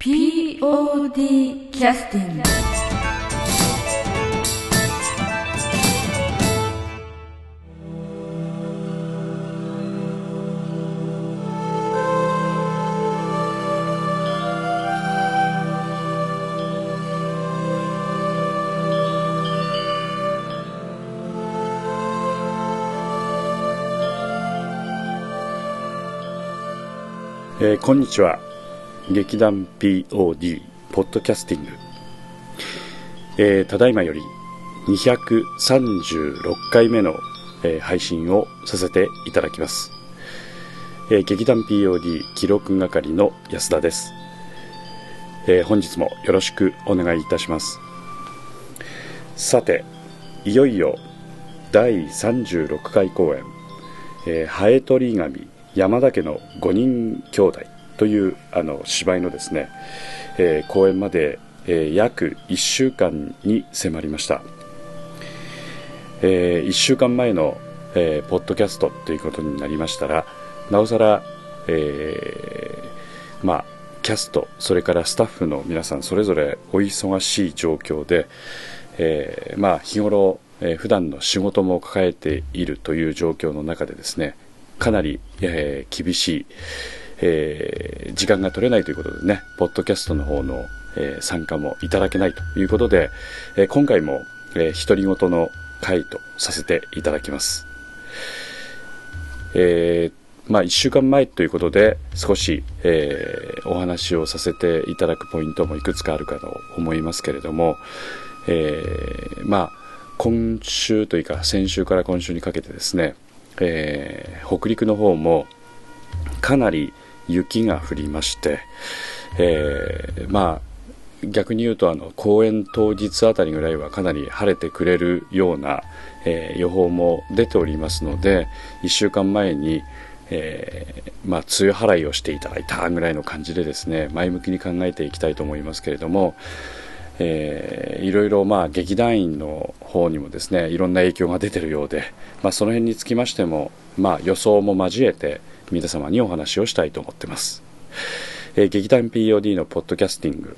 POD キャスティングえーこんにちは。劇団 POD ポッドキャスティング、えーただいまより236回目の、えー配信をさせていただきます、えー劇団 POD 記録係の安田です、えー本日もよろしくお願いいたします。さていよいよ第36回公演「えハエトリガミ山田家の5人兄弟」というあの芝居のですね、えー公演まで、えー約1週間に迫りました、え1週間前の、えーポッドキャストということになりましたらなおさら、えーまあキャストそれからスタッフの皆さんそれぞれお忙しい状況で、えーまあ日頃、えー普段の仕事も抱えているという状況の中でですねかなり、えー厳しい、えー時間が取れないということでねポッドキャストの方の、えー参加もいただけないということで、えー今回も、えー独り言の回とさせていただきます。えーまあ、1週間前ということで少し、えーお話をさせていただくポイントもいくつかあるかと思いますけれども、えーまあ、今週というか先週から今週にかけてですね、えー北陸の方もかなり雪が降りまして、えーまあ逆に言うとあの公演当日あたりぐらいはかなり晴れてくれるような、えー予報も出ておりますので1週間前に、えーまあ、梅雨払いをしていただいたぐらいの感じでですね前向きに考えていきたいと思いますけれども、えーいろいろまあ劇団員の方にもですねいろんな影響が出てるようで、まあ、その辺につきましても、まあ、予想も交えて皆様にお話をしたいと思ってます、えー劇団 POD のポッドキャスティング。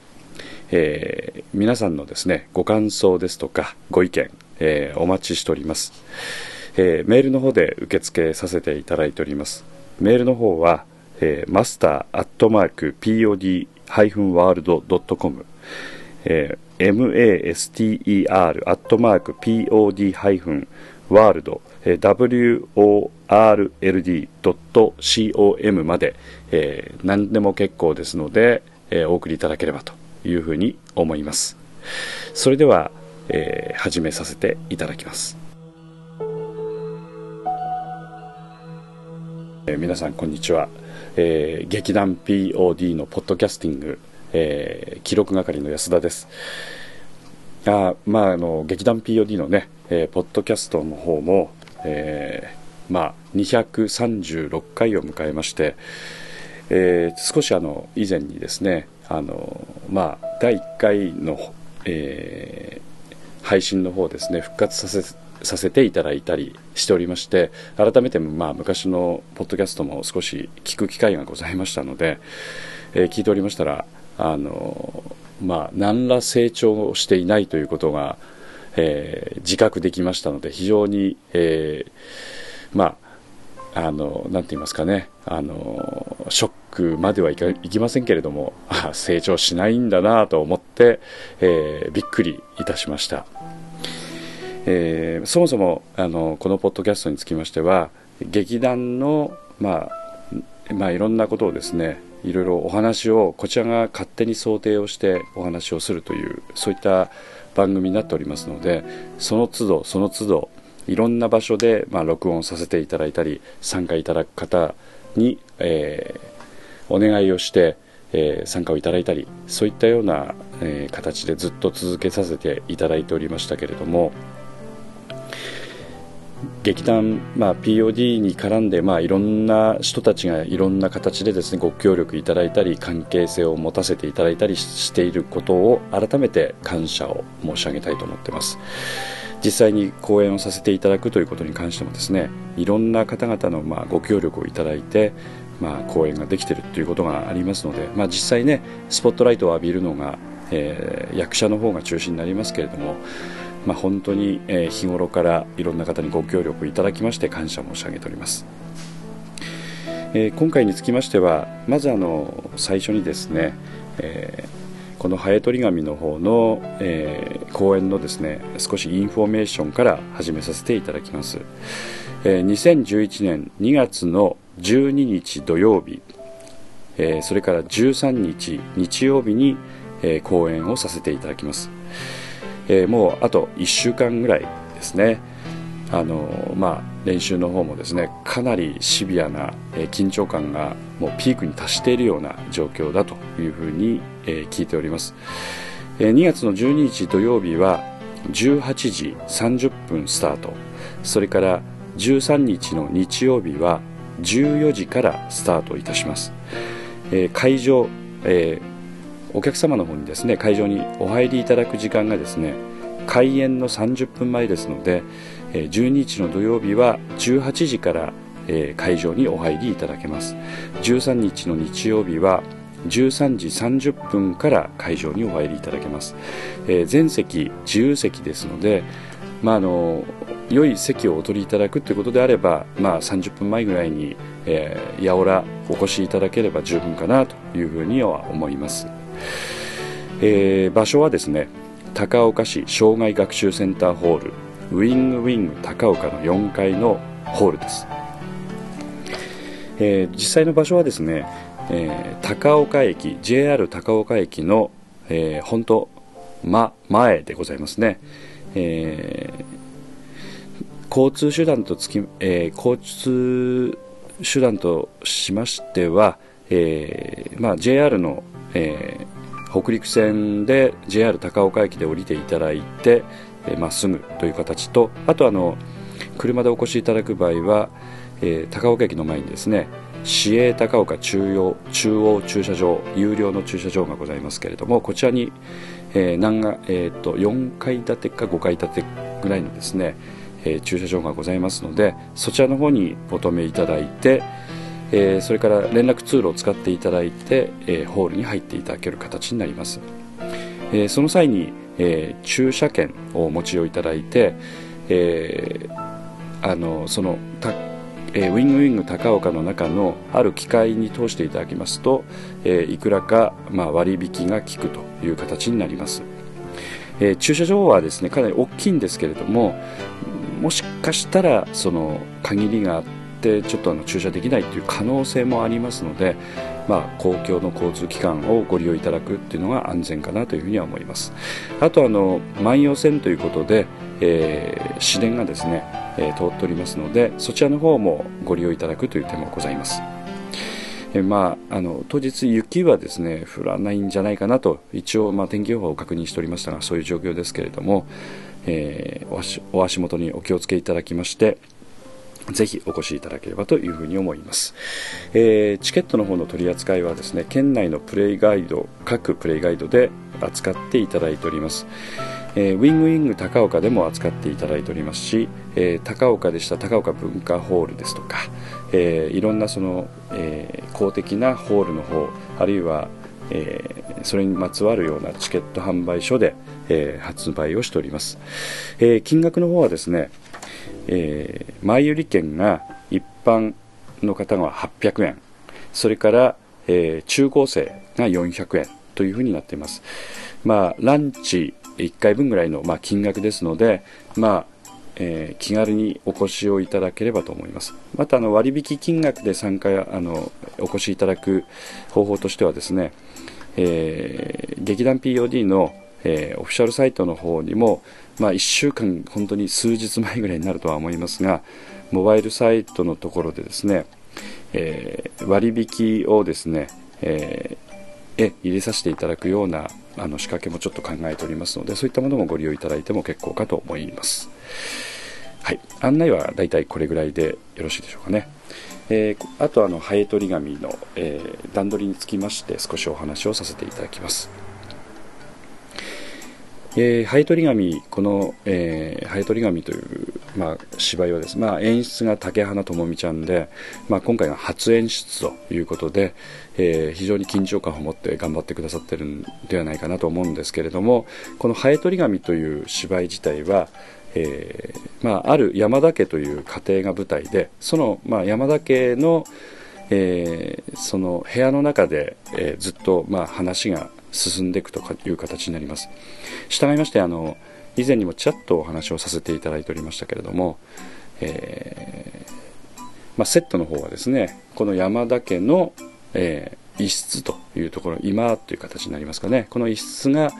えー皆さんのですねご感想ですとかご意見、えーお待ちしております、えーメールの方で受付させていただいております。メールの方は、えー、マスターアットマーク POD-world.com えー master アットマーク POD-world.com えー world.com まで、えー何でも結構ですので、えーお送りいただければというふうに思います。それでは、えー始めさせていただきます、えー皆さんこんにちは、えー劇団 POD のポッドキャスティング、えー記録係の安田です。あまああの劇団 POD のね、えーポッドキャストの方も、えーまあ236回を迎えまして、えー少しあの以前にですねあのまあ第1回の、えー配信の方ですね復活させさせていただいたりしておりまして改めて、まあ、昔のポッドキャストも少し聞く機会がございましたので、えー聞いておりましたらあのまあ何ら成長していないということが、えー自覚できましたので非常に、えーまああのなんて言いますかねあのショックまではいかいきませんけれども成長しないんだなと思って、えーびっくりいたしました、えーそもそもあのこのポッドキャストにつきましては劇団の、まあまあ、いろんなことをですねいろいろお話をこちらが勝手に想定をしてお話をするというそういった番組になっておりますのでその都度その都度いろんな場所で、まあ、録音させていただいたり参加いただく方に、えーお願いをして、えー参加をいただいたりそういったような、えー形でずっと続けさせていただいておりましたけれども劇団、まあ、POD に絡んで、まあ、いろんな人たちがいろんな形でですねご協力いただいたり関係性を持たせていただいたりしていることを改めて感謝を申し上げたいと思ってます。実際に講演をさせていただくということに関してもですねいろんな方々のまあご協力をいただいて、まあ、公演ができてるということがありますので、まあ、実際ねスポットライトを浴びるのが、えー、役者の方が中心になりますけれども、まあ、本当に、え、日頃からいろんな方にご協力いただきまして感謝申し上げております、え、今回につきましてはまずあの最初にですね、えー、このハエトリ紙の方の、えー、公演のですね少しインフォメーションから始めさせていただきます、えー、2011年2月の12日土曜日、えー、それから13日日曜日に、えー、講演をさせていただきます、えー、もうあと1週間ぐらいですね。あのまあ、練習の方もですねかなりシビアな、えー、緊張感がもうピークに達しているような状況だというふうに、えー、聞いております、えー、2月の12日土曜日は18時30分スタート。それから13日の日曜日は14時からスタートいたします、えー、会場、えー、お客様の方にですね会場にお入りいただく時間がですね開演の30分前ですので、12日の土曜日は18時から、会場にお入りいただけます。13日の日曜日は13時30分から会場にお入りいただけます、全席自由席ですので、まあ、あの良い席をお取りいただくということであれば、まあ、30分前ぐらいに、えー、やおらお越しいただければ十分かなというふうには思います、えー、場所はですね高岡市障害学習センターホールウィングウィング高岡の4階のホールです、えー、実際の場所はですね、えー、高岡駅 JR 高岡駅の、えー、本当、ま、前でございますね、えー交通手段とつき、えー、交通手段としましては、えーまあ、JR の、えー、北陸線で JR 高岡駅で降りていただいてま、えー、っすぐという形とあとあの車でお越しいただく場合は、えー、高岡駅の前にですね市営高岡中央中央駐車場有料の駐車場がございますけれどもこちらに、えー何がえーと、と4階建てか5階建てぐらいのですねえー、駐車場がございますのでそちらの方にお止めいただいて、えー、それから連絡通路を使っていただいて、えー、ホールに入っていただける形になります、えその際に、え駐車券をお持ちをいただいて、えあのそのたえウィングウィング高岡の中のある機械に通していただきますと、えいくらか、まあ、割引が効くという形になります、え駐車場はですねかなり大きいんですけれどももしかしたらその限りがあってちょっとあの駐車できないという可能性もありますので、まあ、公共の交通機関をご利用いただくっていうのが安全かなというふうには思います。あとあの万葉線ということで、えー、市電がですね、えー、通っておりますのでそちらの方もご利用いただくという手もございます。えまあ、あの当日、雪はですね降らないんじゃないかなと一応、まあ、天気予報を確認しておりましたがそういう状況ですけれども、えー、お足お足元にお気をつけいただきましてぜひお越しいただければというふうに思います、えー、チケットの方の取り扱いはですね県内のプレイガイド各プレイガイドで扱っていただいております、えー、ウィングウィング高岡でも扱っていただいておりますし、えー、高岡でした高岡文化ホールですとか、え、いろんなその、え公的なホールの方あるいは、えそれにまつわるようなチケット販売所で、え、発売をしております、え、金額の方はですね、えー、前売り券が一般の方が800円。それから、えー、中高生が400円というふうになっています。まあランチ1回分ぐらいの、まあ、金額ですのでまあえー、気軽にお越しをいただければと思います。またあの割引金額で参加あのお越しいただく方法としてはですね、えー、劇団 POD のえー、オフィシャルサイトの方にも、まあ、1週間、本当に数日前ぐらいになるとは思いますが、モバイルサイトのところでですね、えー、割引をですね、えー、え入れさせていただくようなあの仕掛けもちょっと考えておりますので、そういったものもご利用いただいても結構かと思います。はい、案内はだいたいこれぐらいでよろしいでしょうかね。えー、あとあのハエ取り紙の、え、段取りにつきまして少しお話をさせていただきます。えー、ハエトリガミこの、えー、ハエトリガミというまあ、芝居はです、まあ、演出が竹花智美ちゃんで、まあ、今回が初演出ということで、えー、非常に緊張感を持って頑張ってくださってるんではないかなと思うんですけれどもこの「ハエ取り紙」という芝居自体は、えーまあ、ある山田家という家庭が舞台でその、まあ、山田家の、えー、その部屋の中で、えー、ずっと、まあ、話が進んでいくという形になります。従いましてあの以前にもちらっとお話をさせていただいておりましたけれども、えー、まあ、セットの方はですねこの山田家の、えー、一室というところ今という形になりますかねこの一室が、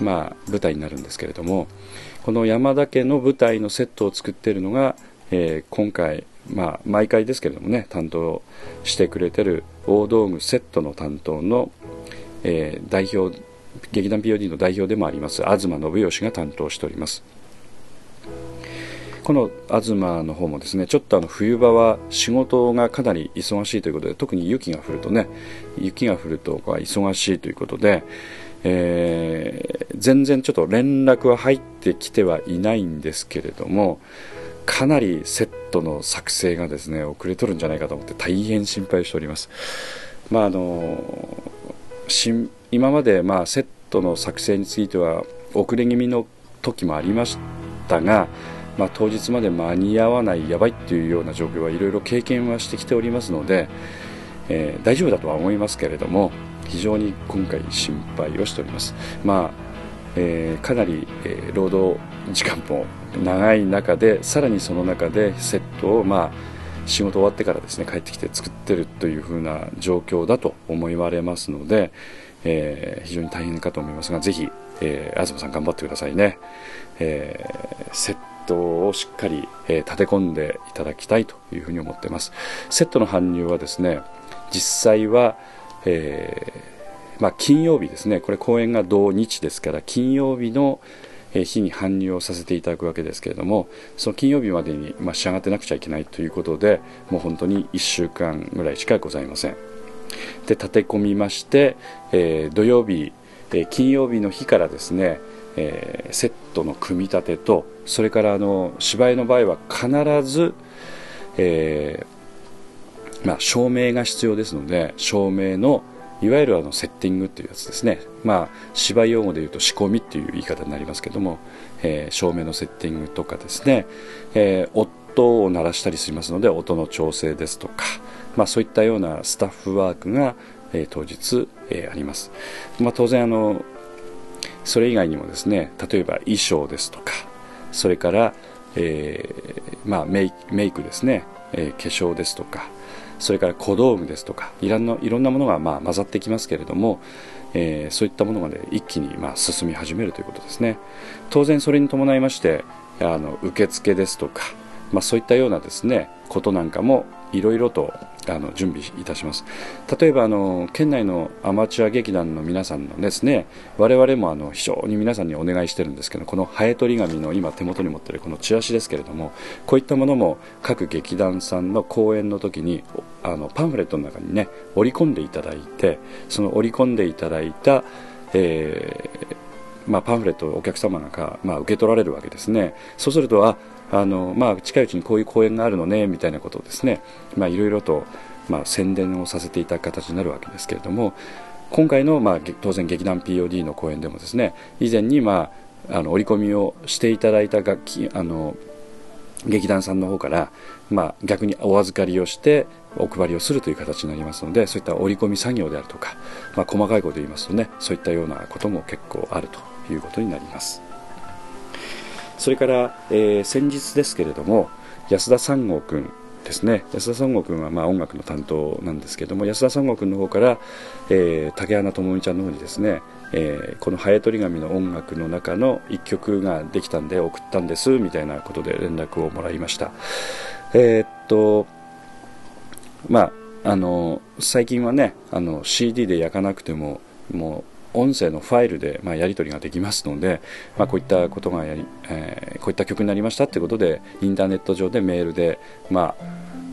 まあ、舞台になるんですけれどもこの山田家の舞台のセットを作っているのが、えー、今回、まあ、毎回ですけれどもね担当してくれてる大道具セットの担当の、え代表劇団 POD の代表でもあります東信義が担当しております。この東の方もですねちょっとあの冬場は仕事がかなり忙しいということで特に雪が降るとね雪が降ると忙しいということで、えー、全然ちょっと連絡は入ってきてはいないんですけれどもかなりセットの作成がですね遅れとるんじゃないかと思って大変心配しております。まああの今までまあセットの作成については遅れ気味の時もありましたが、まあ、当日まで間に合わないやばいっていうような状況はいろいろ経験はしてきておりますので、えー、大丈夫だとは思いますけれども非常に今回心配をしております。まあえー、かなり、えー、労働時間も長い中でさらにその中でセットをまあ仕事終わってからですね帰ってきて作ってるというふうな状況だと思われますので、えー、非常に大変かと思いますがぜひ、えー、東さん頑張ってくださいね、えー、セットをしっかり、えー、立て込んでいただきたいというふうに思ってます。セットの搬入はですね実際は、えーまあ、金曜日ですね。これ公演が同日ですから金曜日の日に搬入をさせていただくわけですけれどもその金曜日までに、まあ、仕上がってなくちゃいけないということでもう本当に1週間ぐらいしかございません。で立て込みまして、えー、土曜日、え、金曜日の日からですね、えー、セットの組み立てとそれからあの芝居の場合は必ず、えまあ、照明が必要ですので照明のいわゆるあのセッティングっていうやつですね、まあ、芝居用語で言うと仕込みっていう言い方になりますけども、えー、照明のセッティングとかですね、えー、音を鳴らしたりしますので音の調整ですとか、まあ、そういったようなスタッフワークが、えー、当日、えー、あります、まあ、当然あのそれ以外にもですね例えば衣装ですとかそれから、えーまあ、メイメイクですね、えー、化粧ですとかそれから小道具ですとかいろんないろんなものがまあ混ざってきますけれども、えー、そういったものが、ね、一気にまあ進み始めるということですね。当然それに伴いましてあの受付ですとか、まあ、そういったようなですねことなんかもいろいろとあの準備いたします。例えばあの県内のアマチュア劇団の皆さんのですね我々もあの非常に皆さんにお願いしてるんですけどこのハエ取り紙の今手元に持ってるこのチラシですけれどもこういったものも各劇団さんの公演の時にあのパンフレットの中にね織り込んでいただいてその織り込んでいただいた、えーまあ、パンフレットをお客様が、まあ、受け取られるわけですね。そうするとああの、まあ、近いうちにこういう公演があるのねみたいなことをですねまあいろいろと、まあ、宣伝をさせていただく形になるわけですけれども今回の、まあ、当然劇団 POD の公演でもですね以前に、まあ、あの織り込みをしていただいた楽器あの劇団さんの方から、まあ、逆にお預かりをしてお配りをするという形になりますのでそういった織り込み作業であるとか、まあ、細かいことを言いますとねそういったようなことも結構あるということになります。それから、えー、先日ですけれども安田三郷君ですね。安田三郷君はまあ音楽の担当なんですけども安田三郷君の方から、えー、竹穴智美ちゃんの方にですね、えー、この「ハエ取り紙」の音楽の中の1曲ができたんで送ったんですみたいなことで連絡をもらいました。えー、っとまああの最近はねあの CD で焼かなくてももう音声のファイルで、まあ、やり取りができますので、まあ、こういったことがやり、えー、こういった曲になりましたということでインターネット上でメールで、まあ、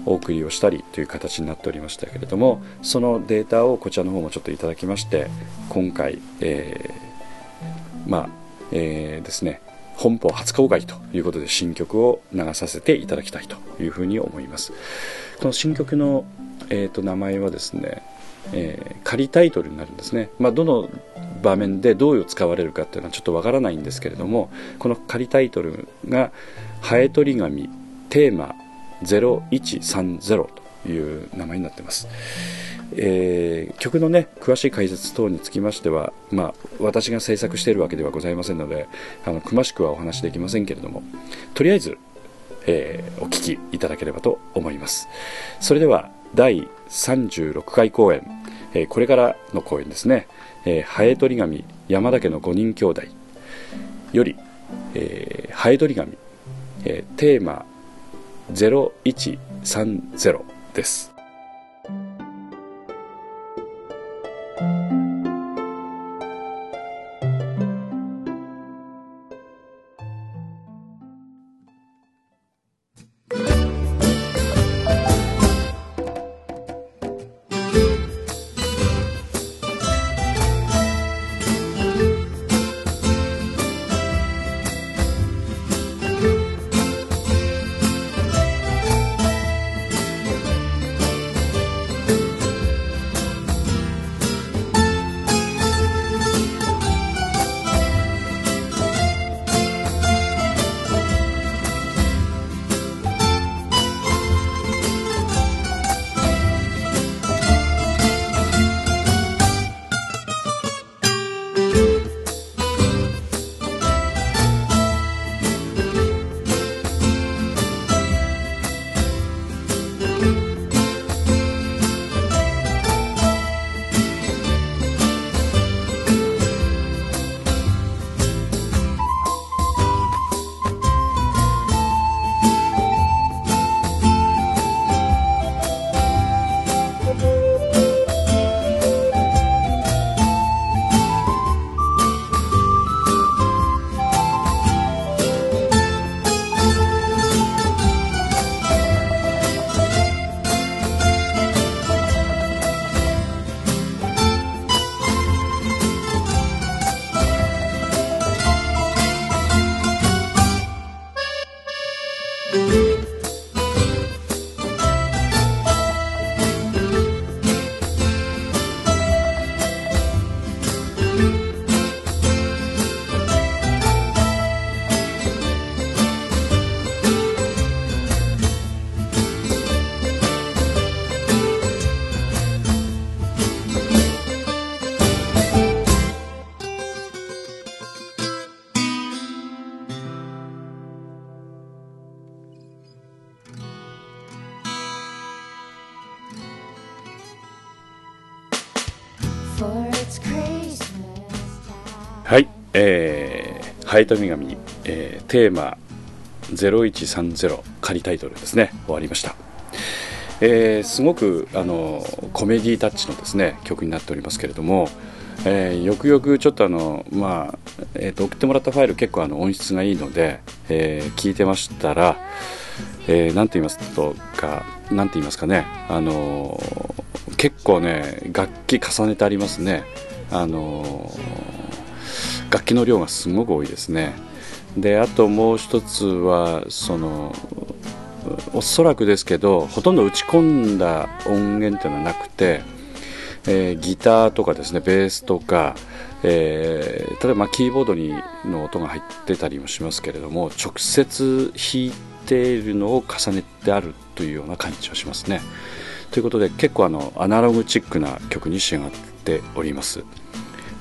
お送りをしたりという形になっておりましたけれどもそのデータをこちらの方もちょっといただきまして今回、えー、まあえー、ですね本邦初公開ということで新曲を流させていただきたいというふうに思います。この新曲の、えーと、名前はですね、えー、仮タイトルになるんですね、まあ、どの場面でどういう使われるかっていうのはちょっとわからないんですけれどもこの仮タイトルが「ハエ取り紙テーマ0130」という名前になってます。えー、曲のね詳しい解説等につきましては、まあ、私が制作しているわけではございませんのであの詳しくはお話できませんけれどもとりあえず、えー、お聴きいただければと思います。それでは第36回公演、えー、これからの公演ですね「えー、ハエトリガミ山田家の5人兄弟」より「えー、ハエトリガミ、えー、テーマ0130」です。ハエトミガミ、えー、テーマ0130仮タイトルですね。終わりました、えー、すごくあのコメディタッチのですね曲になっておりますけれども、えー、よくよくちょっとあのまあ、えーと、送ってもらったファイル結構あの音質がいいので、えー、聞いてましたら、えー、なんて言いますとかなんて言いますかねあの結構ね楽器重ねてありますね。あの楽器の量がすごく多いですね。であともう一つはそのおそらくですけどほとんど打ち込んだ音源っていうのはなくて、えー、ギターとかですねベースとか、えー、例えばキーボードにの音が入ってたりもしますけれども直接弾いているのを重ねてあるというような感じはしますね。ということで結構あのアナログチックな曲に仕上がっております。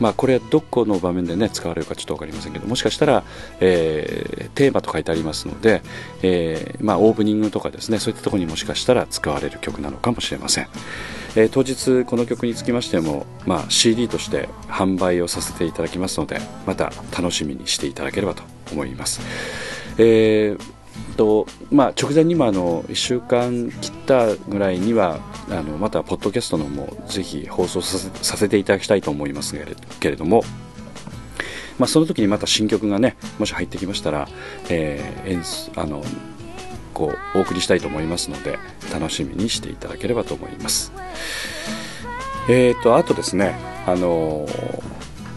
まあ、これはどこの場面で、ね、使われるかちょっと分かりませんけどもしかしたら、えー、テーマと書いてありますので、えーまあ、オープニングとかですねそういったところにもしかしたら使われる曲なのかもしれません、えー、当日この曲につきましても、まあ、CD として販売をさせていただきますのでまた楽しみにしていただければと思います、えーとまあ、直前にもあの1週間切ったぐらいにはあのまたポッドキャストのもぜひ放送させていただきたいと思いますけれども、まあ、その時にまた新曲がねもし入ってきましたら、えー、あのこうお送りしたいと思いますので楽しみにしていただければと思います。えーと、あとですね、あのー、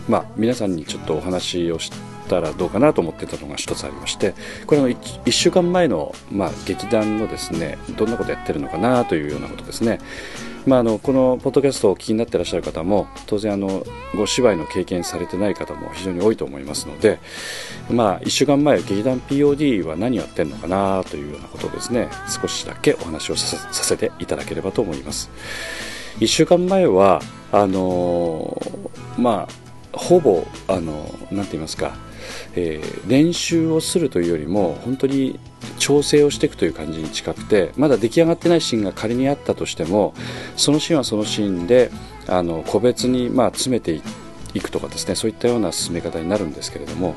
まあ、皆さんにちょっとお話をしてたらどうかなと思ってたのが一つありましてこれの 1, 週間前の、まあ、劇団のですねどんなことやってるのかなというようなことですね、まあ、あのこのポッドキャストをお聞きになってらっしゃる方も当然あのご芝居の経験されてない方も非常に多いと思いますので、まあ、1週間前劇団 POD は何やってるのかなというようなことをですね少しだけお話をさせていただければと思います。1週間前はあのー、まあほぼあのなんて言いますか、えー、練習をするというよりも本当に調整をしていくという感じに近くてまだ出来上がってないシーンが仮にあったとしてもそのシーンはそのシーンであの個別にまあ詰めていくとかですねそういったような進め方になるんですけれども、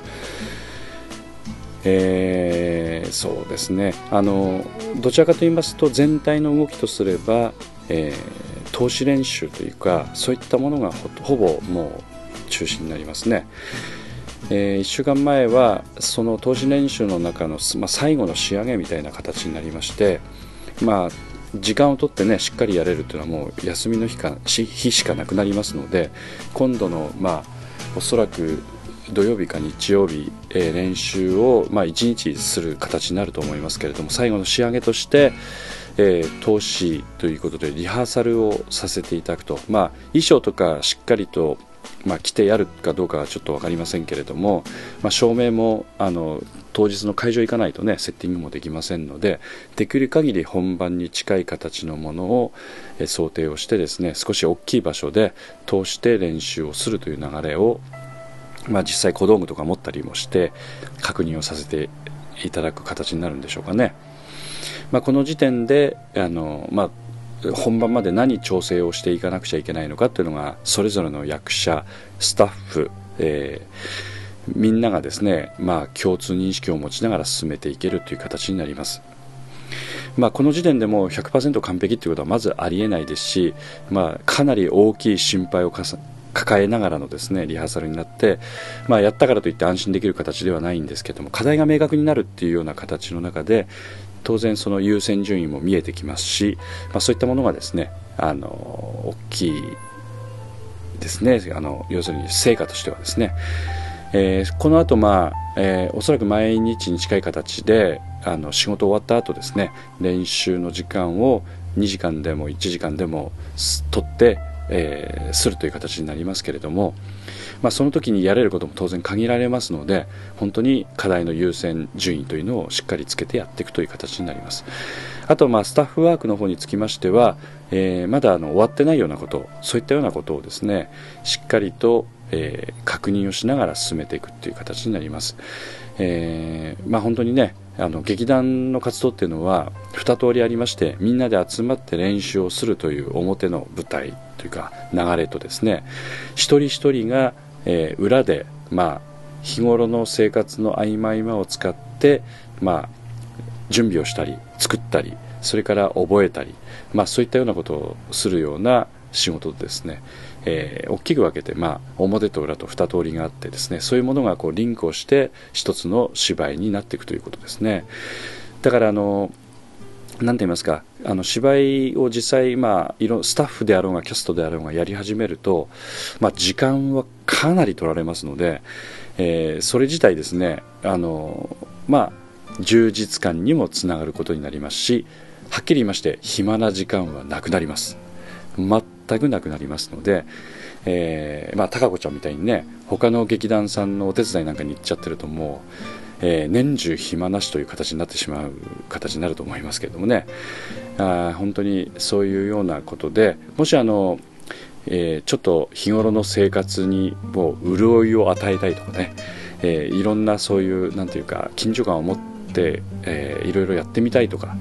えー、そうですねあのどちらかと言いますと全体の動きとすれば、えー、投資練習というかそういったものがほぼもう中心になりますね。えー、1週間前はその投資練習の中の、まあ、最後の仕上げみたいな形になりまして、まあ、時間をとってねしっかりやれるというのはもう休みの日か日しかなくなりますので今度のまあおそらく土曜日か日曜日、えー、練習を、まあ、1日する形になると思いますけれども最後の仕上げとして、えー、投資ということでリハーサルをさせていただくと、まあ、衣装とかしっかりとまあ、来てやるかどうかはちょっと分かりませんけれども、まあ、照明もあの当日の会場行かないとねセッティングもできませんのでできる限り本番に近い形のものを想定をしてですね少し大きい場所で通して練習をするという流れを、まあ、実際小道具とか持ったりもして確認をさせていただく形になるんでしょうかね。まあ、この時点であの、まあ、本番まで何調整をしていかなくちゃいけないのかっていうのがそれぞれの役者スタッフ、えー、みんながですね、まあ、共通認識を持ちながら進めていけるという形になります。まあ、この時点でも100%完璧ということはまずありえないですし、まあ、かなり大きい心配を抱えながらのですねリハーサルになって、まあ、やったからといって安心できる形ではないんですけども課題が明確になるっていうような形の中で当然その優先順位も見えてきますし、まあ、そういったものがですねあの大きいですね。あの要するに成果としてはですね、えー、この後まあ、えー、おそらく毎日に近い形であの仕事終わった後ですね練習の時間を2時間でも1時間でも取って、えー、するという形になりますけれども、まあ、その時にやれることも当然限られますので本当に課題の優先順位というのをしっかりつけてやっていくという形になります。あとまあスタッフワークの方につきましては、えー、まだあの終わってないようなことそういったようなことをですねしっかりと、えー、確認をしながら進めていくという形になります、えー、まあ、本当にねあの劇団の活動っていうのは2通りありましてみんなで集まって練習をするという表の舞台というか流れとですね一人一人がえー、裏で、まあ、日頃の生活の合間合間を使って、まあ、準備をしたり作ったりそれから覚えたり、まあ、そういったようなことをするような仕事ですね、えー、大きく分けて、まあ、表と裏と二通りがあってですねそういうものがこうリンクをして一つの芝居になっていくということですね。だからあの何て言いますかあの芝居を実際、まあ、いろスタッフであろうがキャストであろうがやり始めると、まあ、時間はかなり取られますので、えー、それ自体ですねあの、まあ、充実感にもつながることになりますしはっきり言いまして暇な時間はなくなります。全くなくなりますので、えー、まあ高子ちゃんみたいにね他の劇団さんのお手伝いなんかに行っちゃってるともうえー、年中暇なしという形になってしまう形になると思いますけれどもね。あ本当にそういうようなことでもしあの、えー、ちょっと日頃の生活にもう潤いを与えたいとかね、えー、いろんなそういうなんていうか緊張感を持って、えー、いろいろやってみたいとか。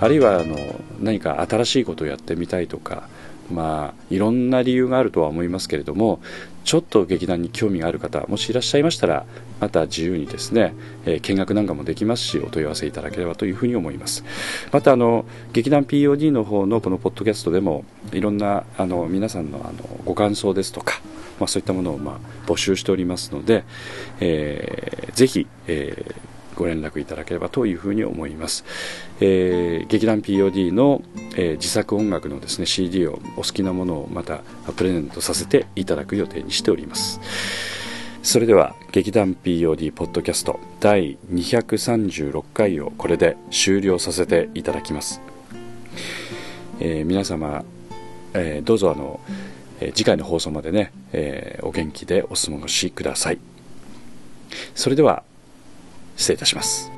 あるいはあの何か新しいことをやってみたいとか。まあいろんな理由があるとは思いますけれどもちょっと劇団に興味がある方もしいらっしゃいましたらまた自由にですね、えー、見学なんかもできますしお問い合わせいただければというふうに思います。またあの劇団 POD の方のこのポッドキャストでもいろんなあの皆さんのあのご感想ですとか、まあ、そういったものをまあ募集しておりますので、えー、ぜひ、えーご連絡いただければというふうに思います、えー、劇団 POD の、えー、自作音楽のですね CD をお好きなものをまたプレゼントさせていただく予定にしております。それでは劇団 POD ポッドキャスト第236回をこれで終了させていただきます、えー皆様、えーどうぞあの、えー次回の放送までね、えーお元気でお過ごしください。それでは失礼いたします。